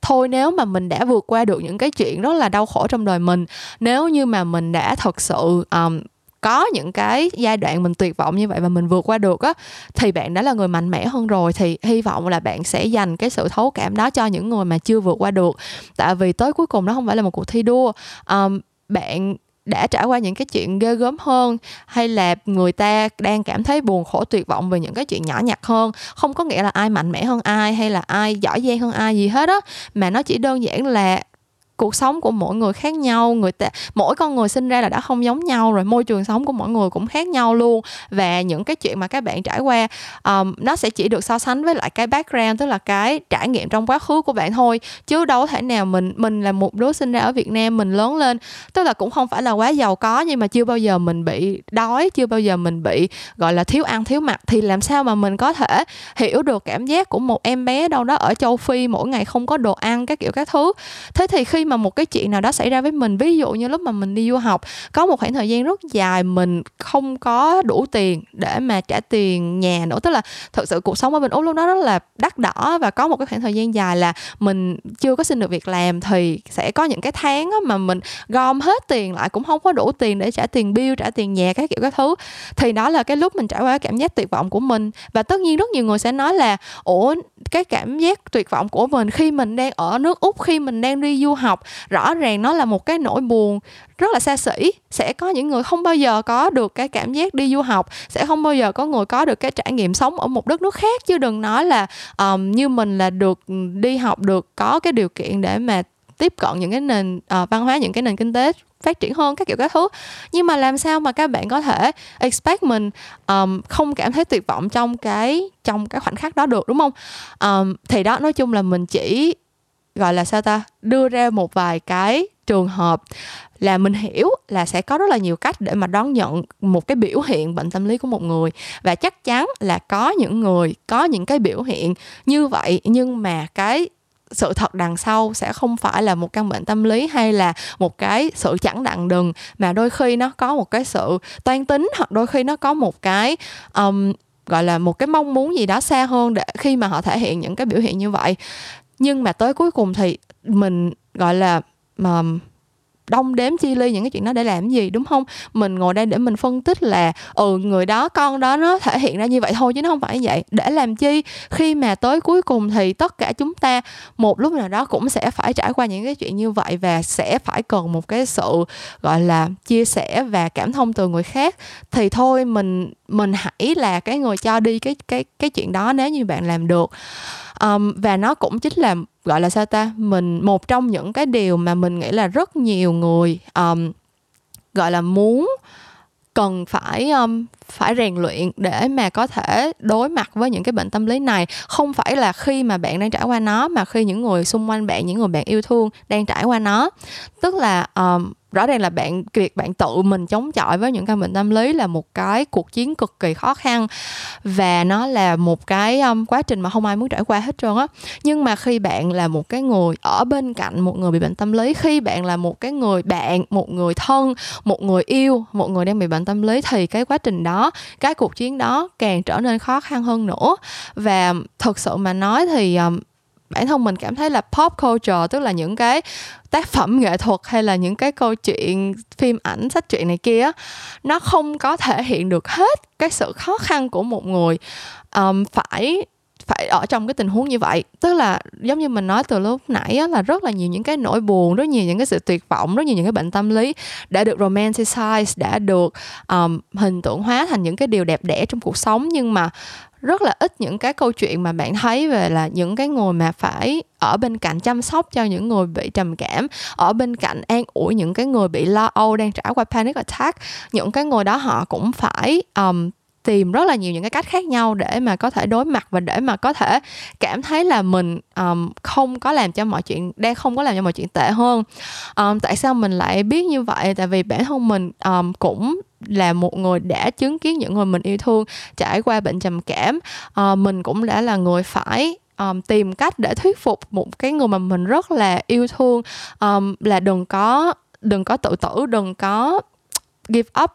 thôi nếu mà mình đã vượt qua được những cái chuyện rất là đau khổ trong đời mình nếu như mà mình đã thật sự um, có những cái giai đoạn mình tuyệt vọng như vậy và mình vượt qua được á thì bạn đã là người mạnh mẽ hơn rồi. Thì hy vọng là bạn sẽ dành cái sự thấu cảm đó cho những người mà chưa vượt qua được. Tại vì tới cuối cùng nó không phải là một cuộc thi đua. Um, bạn đã trải qua những cái chuyện ghê gớm hơn, hay là người ta đang cảm thấy buồn khổ tuyệt vọng về những cái chuyện nhỏ nhặt hơn, không có nghĩa là ai mạnh mẽ hơn ai, hay là ai giỏi giang hơn ai gì hết á, mà nó chỉ đơn giản là cuộc sống của mỗi người khác nhau người ta mỗi con người sinh ra là đã không giống nhau rồi môi trường sống của mỗi người cũng khác nhau luôn. Và những cái chuyện mà các bạn trải qua um, nó sẽ chỉ được so sánh với lại cái background tức là cái trải nghiệm trong quá khứ của bạn thôi. Chứ đâu thể nào mình mình là một đứa sinh ra ở Việt Nam mình lớn lên tức là cũng không phải là quá giàu có nhưng mà chưa bao giờ mình bị đói chưa bao giờ mình bị gọi là thiếu ăn thiếu mặc. Thì làm sao mà mình có thể hiểu được cảm giác của một em bé đâu đó ở châu Phi mỗi ngày không có đồ ăn các kiểu các thứ? Thế thì khi mà một cái chuyện nào đó xảy ra với mình, ví dụ như lúc mà mình đi du học, có một khoảng thời gian rất dài mình không có đủ tiền để mà trả tiền nhà nữa. Tức là thực sự cuộc sống ở bên úc lúc đó rất là đắt đỏ và có một cái khoảng thời gian dài là mình chưa có xin được việc làm thì sẽ có những cái tháng mà mình gom hết tiền lại cũng không có đủ tiền để trả tiền bill, trả tiền nhà các kiểu các thứ. Thì đó là cái lúc mình trải qua cái cảm giác tuyệt vọng của mình. Và tất nhiên rất nhiều người sẽ nói là, ủa, cái cảm giác tuyệt vọng của mình khi mình đang ở nước úc, khi mình đang đi du học rõ ràng nó là một cái nỗi buồn rất là xa xỉ. Sẽ có những người không bao giờ có được cái cảm giác đi du học sẽ không bao giờ có người có được cái trải nghiệm sống ở một đất nước khác chứ đừng nói là um, như mình là được đi học được có cái điều kiện để mà tiếp cận những cái nền uh, văn hóa những cái nền kinh tế phát triển hơn các kiểu các thứ. Nhưng mà làm sao mà các bạn có thể expect mình um, không cảm thấy tuyệt vọng trong cái trong cái khoảnh khắc đó được đúng không? Um, thì đó nói chung là mình chỉ gọi là sao ta? Đưa ra một vài cái trường hợp là mình hiểu là sẽ có rất là nhiều cách để mà đón nhận một cái biểu hiện bệnh tâm lý của một người. Và chắc chắn là có những người có những cái biểu hiện như vậy nhưng mà cái sự thật đằng sau sẽ không phải là một căn bệnh tâm lý hay là một cái sự chẳng đặng đừng mà đôi khi nó có một cái sự toan tính hoặc đôi khi nó có một cái um, gọi là một cái mong muốn gì đó xa hơn để khi mà họ thể hiện những cái biểu hiện như vậy nhưng mà tới cuối cùng thì mình gọi là mà đông đếm chi ly những cái chuyện đó để làm gì đúng không? Mình ngồi đây để mình phân tích là ừ người đó con đó nó thể hiện ra như vậy thôi chứ nó không phải như vậy. Để làm chi? Khi mà tới cuối cùng thì tất cả chúng ta một lúc nào đó cũng sẽ phải trải qua những cái chuyện như vậy và sẽ phải cần một cái sự gọi là chia sẻ và cảm thông từ người khác. Thì thôi mình mình hãy là cái người cho đi cái cái cái chuyện đó nếu như bạn làm được. Um, và nó cũng chính là gọi là sao ta? Mình một trong những cái điều mà mình nghĩ là rất nhiều người um, gọi là muốn cần phải um, phải rèn luyện để mà có thể đối mặt với những cái bệnh tâm lý này. Không phải là khi mà bạn đang trải qua nó mà khi những người xung quanh bạn những người bạn yêu thương đang trải qua nó. Tức là um, rõ ràng là bạn việc bạn tự mình chống chọi với những căn bệnh tâm lý là một cái cuộc chiến cực kỳ khó khăn và nó là một cái um, quá trình mà không ai muốn trải qua hết trơn á. Nhưng mà khi bạn là một cái người ở bên cạnh một người bị bệnh tâm lý khi bạn là một cái người bạn một người thân một người yêu một người đang bị bệnh tâm lý thì cái quá trình đó cái cuộc chiến đó càng trở nên khó khăn hơn nữa. Và thật sự mà nói thì um, bản thân mình cảm thấy là pop culture tức là những cái tác phẩm nghệ thuật hay là những cái câu chuyện phim ảnh sách truyện này kia nó không có thể hiện được hết cái sự khó khăn của một người um, phải phải ở trong cái tình huống như vậy. Tức là giống như mình nói từ lúc nãy á, là rất là nhiều những cái nỗi buồn rất nhiều những cái sự tuyệt vọng rất nhiều những cái bệnh tâm lý đã được romanticize đã được um, hình tượng hóa thành những cái điều đẹp đẽ trong cuộc sống. Nhưng mà rất là ít những cái câu chuyện mà bạn thấy về là những cái người mà phải ở bên cạnh chăm sóc cho những người bị trầm cảm ở bên cạnh an ủi những cái người bị lo âu đang trải qua panic attack. Những cái người đó họ cũng phải um, tìm rất là nhiều những cái cách khác nhau để mà có thể đối mặt và để mà có thể cảm thấy là mình um, không có làm cho mọi chuyện đang không có làm cho mọi chuyện tệ hơn. Um, tại sao mình lại biết như vậy? Tại vì bản thân mình um, cũng là một người đã chứng kiến những người mình yêu thương trải qua bệnh trầm cảm. Uh, mình cũng đã là người phải um, tìm cách để thuyết phục một cái người mà mình rất là yêu thương. Um, là đừng có đừng có tự tử đừng có give up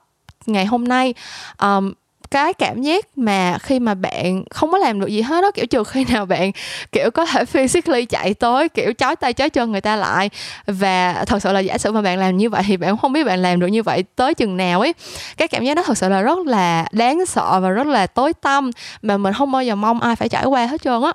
ngày hôm nay. Um, cái cảm giác mà khi mà bạn không có làm được gì hết đó kiểu trừ khi nào bạn kiểu có thể physically chạy tới kiểu chói tay chói chân người ta lại. Và thật sự là giả sử mà bạn làm như vậy thì bạn không biết bạn làm được như vậy tới chừng nào ấy. Cái cảm giác đó thật sự là rất là đáng sợ và rất là tối tâm mà mình không bao giờ mong ai phải trải qua hết trơn á.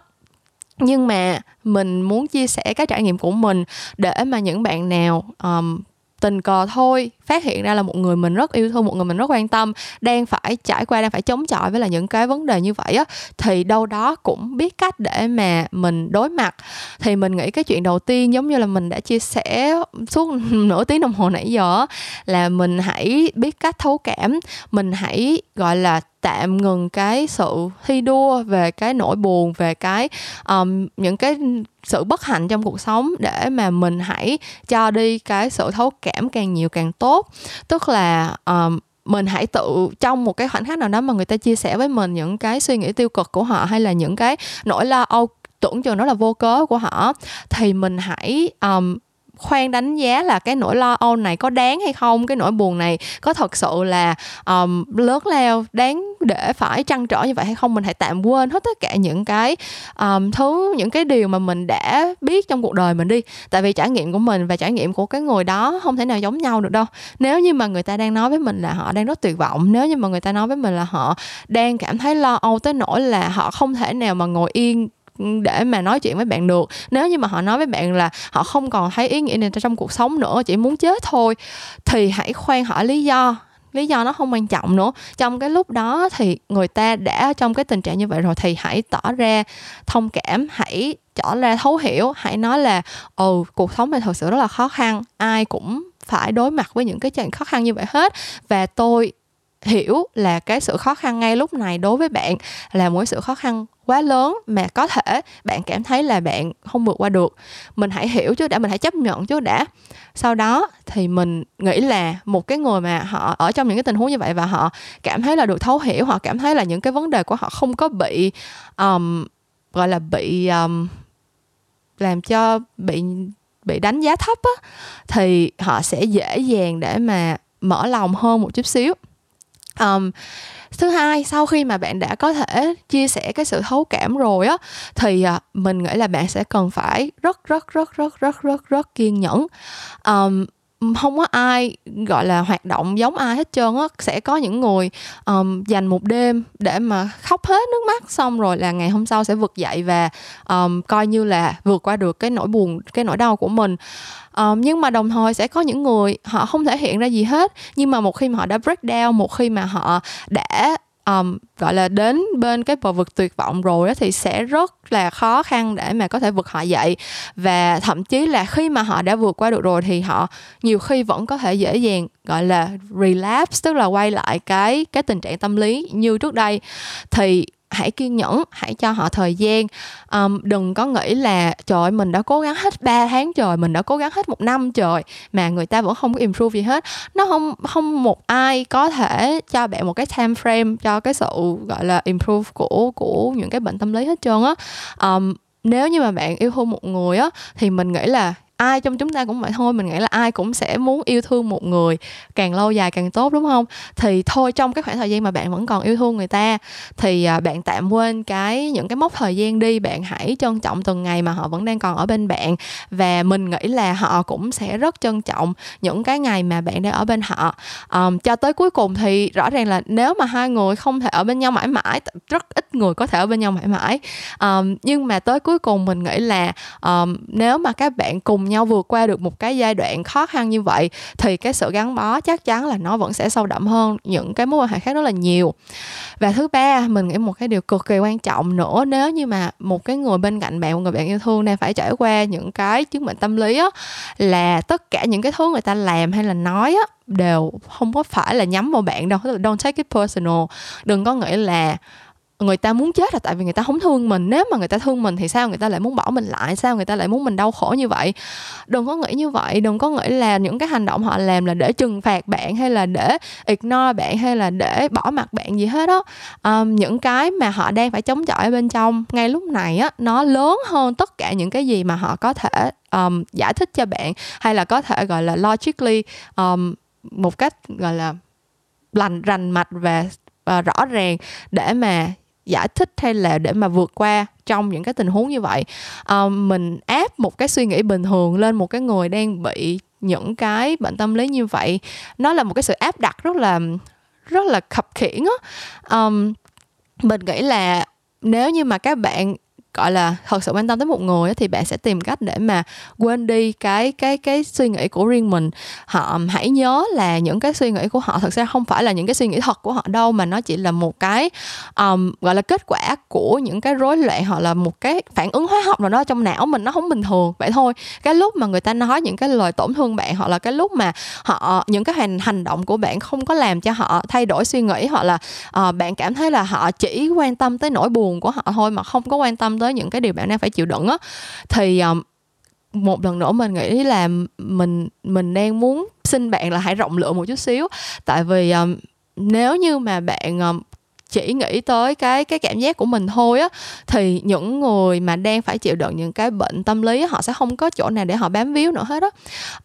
Nhưng mà mình muốn chia sẻ cái trải nghiệm của mình để mà những bạn nào um, tình cờ thôi. Phát hiện ra là một người mình rất yêu thương, một người mình rất quan tâm, đang phải trải qua, đang phải chống chọi với là những cái vấn đề như vậy á, thì đâu đó cũng biết cách để mà mình đối mặt. Thì mình nghĩ cái chuyện đầu tiên giống như là mình đã chia sẻ suốt nửa tiếng đồng hồ nãy giờ là mình hãy biết cách thấu cảm. Mình hãy, gọi là tạm ngừng cái sự thi đua về cái nỗi buồn về cái um, những cái sự bất hạnh trong cuộc sống để mà mình hãy cho đi cái sự thấu cảm càng nhiều càng tốt. Tức là um, mình hãy tự trong một cái khoảnh khắc nào đó mà người ta chia sẻ với mình những cái suy nghĩ tiêu cực của họ hay là những cái nỗi lo âu tưởng chừng nó là vô cớ của họ thì mình hãy um, khoan đánh giá là cái nỗi lo âu này có đáng hay không? Cái nỗi buồn này có thật sự là um, lớn lao đáng để phải trăn trở như vậy hay không? Mình hãy tạm quên hết tất cả những cái um, thứ những cái điều mà mình đã biết trong cuộc đời mình đi. Tại vì trải nghiệm của mình và trải nghiệm của cái người đó không thể nào giống nhau được đâu. Nếu như mà người ta đang nói với mình là họ đang rất tuyệt vọng nếu như mà người ta nói với mình là họ đang cảm thấy lo âu tới nỗi là họ không thể nào mà ngồi yên để mà nói chuyện với bạn được. Nếu như mà họ nói với bạn là họ không còn thấy ý nghĩa này trong cuộc sống nữa, chỉ muốn chết thôi, thì hãy khoan hỏi lý do. Lý do nó không quan trọng nữa. Trong cái lúc đó thì người ta đã trong cái tình trạng như vậy rồi thì hãy tỏ ra thông cảm, hãy tỏ ra thấu hiểu, hãy nói là ừ cuộc sống này thật sự rất là khó khăn, ai cũng phải đối mặt với những cái chuyện khó khăn như vậy hết. Và tôi hiểu là cái sự khó khăn ngay lúc này đối với bạn là một sự khó khăn quá lớn mà có thể bạn cảm thấy là bạn không vượt qua được. Mình hãy hiểu chứ đã mình hãy chấp nhận chứ đã. Sau đó thì mình nghĩ là một cái người mà họ ở trong những cái tình huống như vậy và họ cảm thấy là được thấu hiểu họ cảm thấy là những cái vấn đề của họ không có bị um, gọi là bị um, làm cho bị bị đánh giá thấp á thì họ sẽ dễ dàng để mà mở lòng hơn một chút xíu. Um, thứ hai sau khi mà bạn đã có thể chia sẻ cái sự thấu cảm rồi á thì à, mình nghĩ là bạn sẽ cần phải rất rất rất rất rất rất rất kiên nhẫn. Um, không có ai gọi là hoạt động giống ai hết trơn á. Sẽ có những người um, dành một đêm để mà khóc hết nước mắt xong rồi là ngày hôm sau sẽ vực dậy và um, coi như là vượt qua được cái nỗi buồn cái nỗi đau của mình. Um, nhưng mà đồng thời sẽ có những người họ không thể hiện ra gì hết. Nhưng mà một khi mà họ đã break down một khi mà họ đã um, gọi là đến bên cái bờ vực tuyệt vọng rồi đó thì sẽ rất là khó khăn để mà có thể vực họ dậy. Và thậm chí là khi mà họ đã vượt qua được rồi thì họ nhiều khi vẫn có thể dễ dàng gọi là relapse tức là quay lại cái cái tình trạng tâm lý như trước đây. Thì hãy kiên nhẫn hãy cho họ thời gian. Um, đừng có nghĩ là trời mình đã cố gắng hết 3 tháng trời mình đã cố gắng hết một năm trời mà người ta vẫn không có improve gì hết. Nó không không một ai có thể cho bạn một cái time frame cho cái sự gọi là improve của của những cái bệnh tâm lý hết trơn á. Um, nếu như mà bạn yêu thương một người á thì mình nghĩ là ai trong chúng ta cũng vậy thôi mình nghĩ là ai cũng sẽ muốn yêu thương một người càng lâu dài càng tốt đúng không? Thì thôi trong cái khoảng thời gian mà bạn vẫn còn yêu thương người ta thì à, bạn tạm quên cái những cái mốc thời gian đi bạn hãy trân trọng từng ngày mà họ vẫn đang còn ở bên bạn. Và mình nghĩ là họ cũng sẽ rất trân trọng những cái ngày mà bạn đang ở bên họ. Um, cho tới cuối cùng thì rõ ràng là nếu mà hai người không thể ở bên nhau mãi mãi rất ít người có thể ở bên nhau mãi mãi. Um, nhưng mà tới cuối cùng mình nghĩ là um, nếu mà các bạn cùng nhau vượt qua được một cái giai đoạn khó khăn như vậy, thì cái sự gắn bó chắc chắn là nó vẫn sẽ sâu đậm hơn những cái mối quan hệ khác rất là nhiều. Và thứ ba, mình nghĩ một cái điều cực kỳ quan trọng nữa, nếu như mà một cái người bên cạnh bạn, một người bạn yêu thương đang phải trải qua những cái chứng bệnh tâm lý á, là tất cả những cái thứ người ta làm hay là nói á, đều không có phải là nhắm vào bạn đâu, tức là don't take it personal. Đừng có nghĩ là người ta muốn chết là tại vì người ta không thương mình. Nếu mà người ta thương mình thì sao người ta lại muốn bỏ mình lại? Sao người ta lại muốn mình đau khổ như vậy? Đừng có nghĩ như vậy. Đừng có nghĩ là những cái hành động họ làm là để trừng phạt bạn hay là để ignore bạn hay là để bỏ mặt bạn gì hết đó um, những cái mà họ đang phải chống chọi ở bên trong ngay lúc này á nó lớn hơn tất cả những cái gì mà họ có thể um, giải thích cho bạn hay là có thể gọi là logically um, một cách gọi là lành rành mạch và uh, rõ ràng để mà giải thích hay là để mà vượt qua trong những cái tình huống như vậy. Um, mình áp một cái suy nghĩ bình thường lên một cái người đang bị những cái bệnh tâm lý như vậy. Nó là một cái sự áp đặt rất là rất là khập khiển á. Um, mình nghĩ là nếu như mà các bạn gọi là thật sự quan tâm tới một người thì bạn sẽ tìm cách để mà quên đi cái cái cái suy nghĩ của riêng mình. Họ hãy nhớ là những cái suy nghĩ của họ thật ra không phải là những cái suy nghĩ thật của họ đâu mà nó chỉ là một cái um, gọi là kết quả của những cái rối loạn hoặc là một cái phản ứng hóa học nào đó trong não mình nó không bình thường. Vậy thôi cái lúc mà người ta nói những cái lời tổn thương bạn hoặc là cái lúc mà họ những cái hành hành động của bạn không có làm cho họ thay đổi suy nghĩ hoặc là uh, bạn cảm thấy là họ chỉ quan tâm tới nỗi buồn của họ thôi mà không có quan tâm tới những cái điều bạn đang phải chịu đựng á. Thì um, một lần nữa mình nghĩ là mình mình đang muốn xin bạn là hãy rộng lượng một chút xíu. Tại vì um, nếu như mà bạn um, chỉ nghĩ tới cái cái cảm giác của mình thôi á thì những người mà đang phải chịu đựng những cái bệnh tâm lý họ sẽ không có chỗ nào để họ bám víu nữa hết á.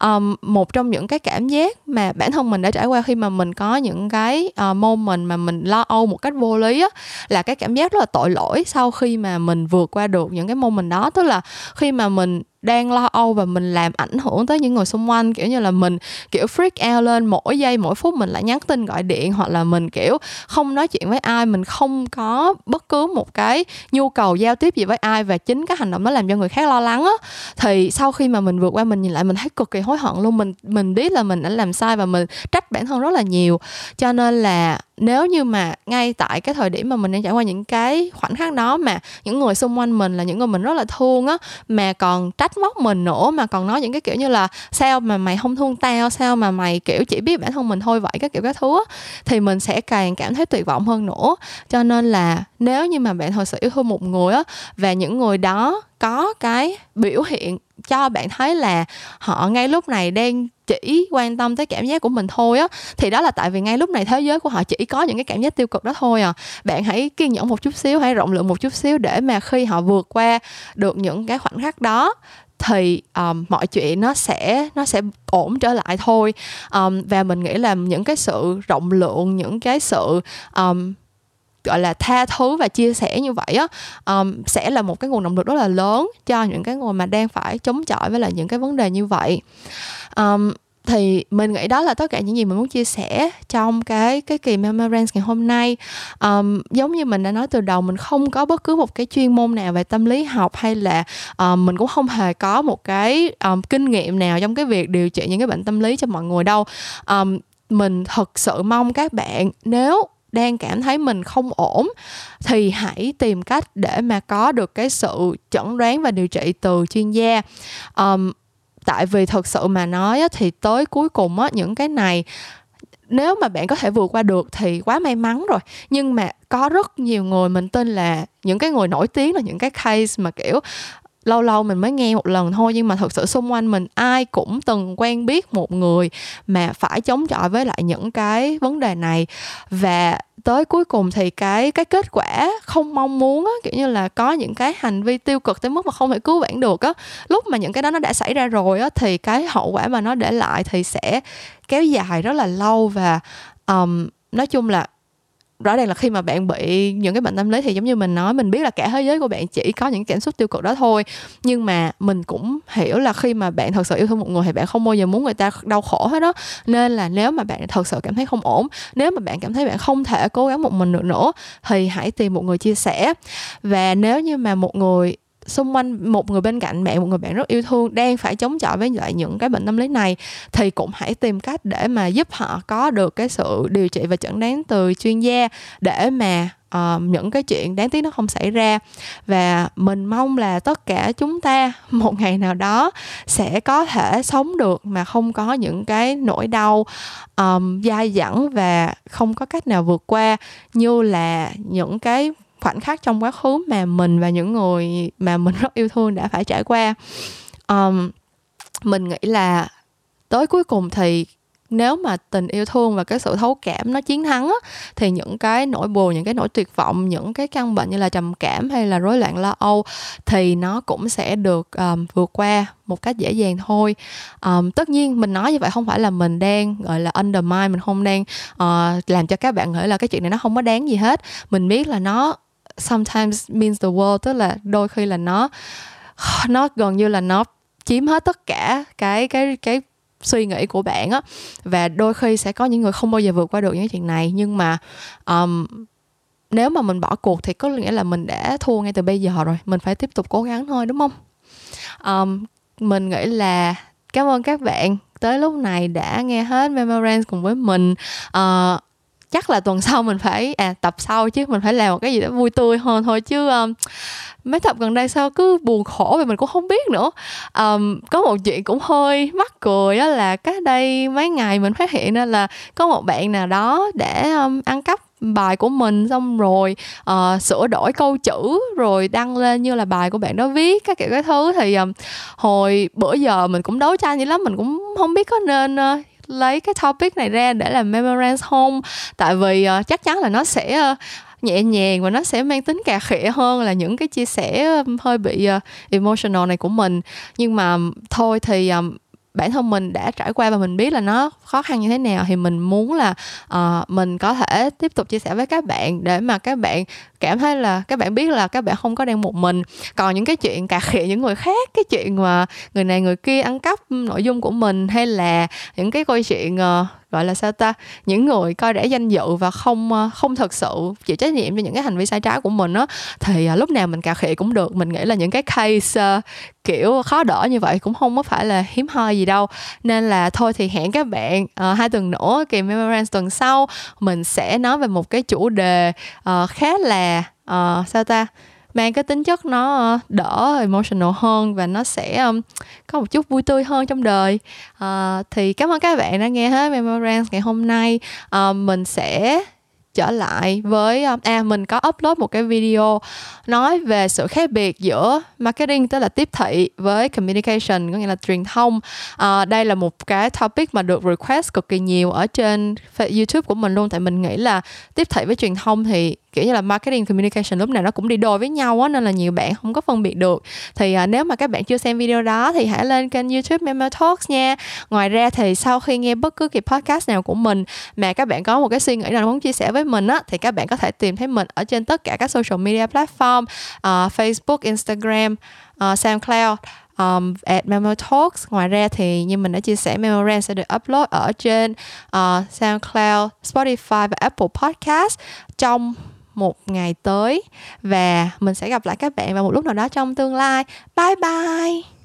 Um, một trong những cái cảm giác mà bản thân mình đã trải qua khi mà mình có những cái uh, moment mà mình lo âu một cách vô lý á là cái cảm giác rất là tội lỗi sau khi mà mình vượt qua được những cái moment đó. Tức là khi mà mình đang lo âu và mình làm ảnh hưởng tới những người xung quanh, kiểu như là mình, kiểu, freak out lên mỗi giây, mỗi phút mình lại nhắn tin, gọi điện, hoặc là mình, kiểu, không nói chuyện với ai, mình không có bất cứ một cái nhu cầu giao tiếp gì với ai và chính cái hành động đó làm cho người khác lo lắng á. Thì sau khi mà mình vượt qua, mình nhìn lại, mình thấy cực kỳ hối hận luôn. Mình mình biết là mình đã làm sai và mình trách bản thân rất là nhiều. Cho nên là nếu như mà ngay tại cái thời điểm mà mình đang trải qua những cái khoảnh khắc đó mà những người xung quanh mình là những người mình rất là thương á, mà còn trách móc mình nữa, mà còn nói những cái kiểu như là sao mà mày không thương tao? Sao mà mày, kiểu, chỉ biết bản thân mình thôi? Vậy các kiểu các thứ á, thì mình sẽ càng cảm thấy tuyệt vọng hơn nữa. Cho nên là nếu như mà bạn thật sự yêu thương một người á, và những người đó có cái biểu hiện cho bạn thấy là họ ngay lúc này đang chỉ quan tâm tới cảm giác của mình thôi á. Thì đó là tại vì ngay lúc này thế giới của họ chỉ có những cái cảm giác tiêu cực đó thôi à. Bạn hãy kiên nhẫn một chút xíu hãy rộng lượng một chút xíu để mà khi họ vượt qua được những cái khoảnh khắc đó thì um, mọi chuyện nó sẽ nó sẽ ổn trở lại thôi. Um, và mình nghĩ là những cái sự rộng lượng những cái sự um, gọi là tha thứ và chia sẻ như vậy á um, sẽ là một cái nguồn động lực rất là lớn cho những cái người mà đang phải chống chọi với lại những cái vấn đề như vậy. Um, thì mình nghĩ đó là tất cả những gì mình muốn chia sẻ trong cái cái kỳ Memorance ngày hôm nay. Um, giống như mình đã nói từ đầu mình không có bất cứ một cái chuyên môn nào về tâm lý học hay là um, mình cũng không hề có một cái um, kinh nghiệm nào trong cái việc điều trị những cái bệnh tâm lý cho mọi người đâu. Um, mình thật sự mong các bạn nếu đang cảm thấy mình không ổn thì hãy tìm cách để mà có được cái sự chẩn đoán và điều trị từ chuyên gia. Um, tại vì thật sự mà nói á, thì tới cuối cùng á, những cái này nếu mà bạn có thể vượt qua được thì quá may mắn rồi. Nhưng mà có rất nhiều người mình tin là những cái người nổi tiếng là những cái case mà kiểu lâu lâu mình mới nghe một lần thôi nhưng mà thật sự xung quanh mình ai cũng từng quen biết một người mà phải chống chọi với lại những cái vấn đề này. Và tới cuối cùng thì cái cái kết quả không mong muốn á kiểu như là có những cái hành vi tiêu cực tới mức mà không thể cứu vãn được á lúc mà những cái đó nó đã xảy ra rồi á thì cái hậu quả mà nó để lại thì sẽ kéo dài rất là lâu và um, nói chung là rõ ràng là khi mà bạn bị những cái bệnh tâm lý thì giống như mình nói, mình biết là cả thế giới của bạn chỉ có những cảm xúc tiêu cực đó thôi. Nhưng mà mình cũng hiểu là khi mà bạn thật sự yêu thương một người thì bạn không bao giờ muốn người ta đau khổ hết đó nên là nếu mà bạn thật sự cảm thấy không ổn, nếu mà bạn cảm thấy bạn không thể cố gắng một mình được nữa, thì hãy tìm một người chia sẻ. Và nếu như mà một người xung quanh một người bên cạnh bạn một người bạn rất yêu thương đang phải chống chọi với lại những cái bệnh tâm lý này thì cũng hãy tìm cách để mà giúp họ có được cái sự điều trị và chẩn đoán từ chuyên gia để mà uh, những cái chuyện đáng tiếc nó không xảy ra. Và mình mong là tất cả chúng ta một ngày nào đó sẽ có thể sống được mà không có những cái nỗi đau um, dai dẳng và không có cách nào vượt qua như là những cái khoảnh khắc trong quá khứ mà mình và những người mà mình rất yêu thương đã phải trải qua. Um, mình nghĩ là tới cuối cùng thì nếu mà tình yêu thương và cái sự thấu cảm nó chiến thắng á, thì những cái nỗi buồn những cái nỗi tuyệt vọng những cái căn bệnh như là trầm cảm hay là rối loạn lo âu thì nó cũng sẽ được um, vượt qua một cách dễ dàng thôi. Um, tất nhiên mình nói như vậy không phải là mình đang gọi là undermine mình không đang uh, làm cho các bạn nghĩ là cái chuyện này nó không có đáng gì hết. Mình biết là nó sometimes means the world tức là đôi khi là nó nó gần như là nó chiếm hết tất cả cái cái cái suy nghĩ của bạn á. Và đôi khi sẽ có những người không bao giờ vượt qua được những chuyện này. Nhưng mà um, nếu mà mình bỏ cuộc thì có nghĩa là mình đã thua ngay từ bây giờ rồi. Mình phải tiếp tục cố gắng thôi đúng không? Um, mình nghĩ là cảm ơn các bạn tới lúc này đã nghe hết memorand cùng với mình. Uh, chắc là tuần sau mình phải à tập sau chứ mình phải làm một cái gì đó vui tươi hơn thôi chứ um, mấy tập gần đây sao cứ buồn khổ vì mình cũng không biết nữa. Um, có một chuyện cũng hơi mắc cười đó là cách đây mấy ngày mình phát hiện ra là có một bạn nào đó để um, ăn cắp bài của mình xong rồi uh, sửa đổi câu chữ rồi đăng lên như là bài của bạn đó viết các kiểu cái thứ thì um, hồi bữa giờ mình cũng đấu tranh dữ lắm mình cũng không biết có nên uh, lấy cái topic này ra để làm memorance home. Tại vì uh, chắc chắn là nó sẽ uh, nhẹ nhàng và nó sẽ mang tính cà khịa hơn là những cái chia sẻ hơi bị uh, emotional này của mình. Nhưng mà thôi thì um, bản thân mình đã trải qua và mình biết là nó khó khăn như thế nào thì mình muốn là uh, mình có thể tiếp tục chia sẻ với các bạn để mà các bạn cảm thấy là các bạn biết là các bạn không có đang một mình. Còn những cái chuyện cà khịa những người khác cái chuyện mà người này người kia ăn cắp nội dung của mình hay là những cái câu chuyện uh, gọi là sao ta? Những người coi rẻ danh dự và không ờ, không thực sự chịu trách nhiệm cho những cái hành vi sai trái của mình á thì ờ, lúc nào mình cà khịa cũng được. Mình nghĩ là những cái case uh, kiểu khó đỡ như vậy cũng không có phải là hiếm hoi gì đâu. Nên là thôi thì hẹn các bạn uh, hai tuần nữa kỳ memorandum tuần sau. Mình sẽ nói về một cái chủ đề uh, khá là uh, sao ta? Mang cái tính chất nó ờ, đỡ emotional hơn và nó sẽ um, có một chút vui tươi hơn trong đời. Uh, thì cảm ơn các bạn đã nghe hết Memorance ngày hôm nay. Uh, mình sẽ trở lại với à mình có upload một cái video nói về sự khác biệt giữa marketing tức là tiếp thị với communication có nghĩa là truyền thông. À, đây là một cái topic mà được request cực kỳ nhiều ở trên YouTube của mình luôn tại mình nghĩ là tiếp thị với truyền thông thì kiểu như là marketing communication lúc nào nó cũng đi đôi với nhau á nên là nhiều bạn không có phân biệt được thì à, nếu mà các bạn chưa xem video đó thì hãy lên kênh youtube Memo Talks nha ngoài ra thì sau khi nghe bất cứ kỳ podcast nào của mình mà các bạn có một cái suy nghĩ nào muốn chia sẻ với mình á thì các bạn có thể tìm thấy mình ở trên tất cả các social media platform uh, Facebook Instagram uh, SoundCloud um, at Memo Talks. Ngoài ra thì như mình đã chia sẻ Memo Rant sẽ được upload ở trên uh, SoundCloud, Spotify và Apple Podcast trong một ngày tới. Và mình sẽ gặp lại các bạn vào một lúc nào đó trong tương lai. Bye bye!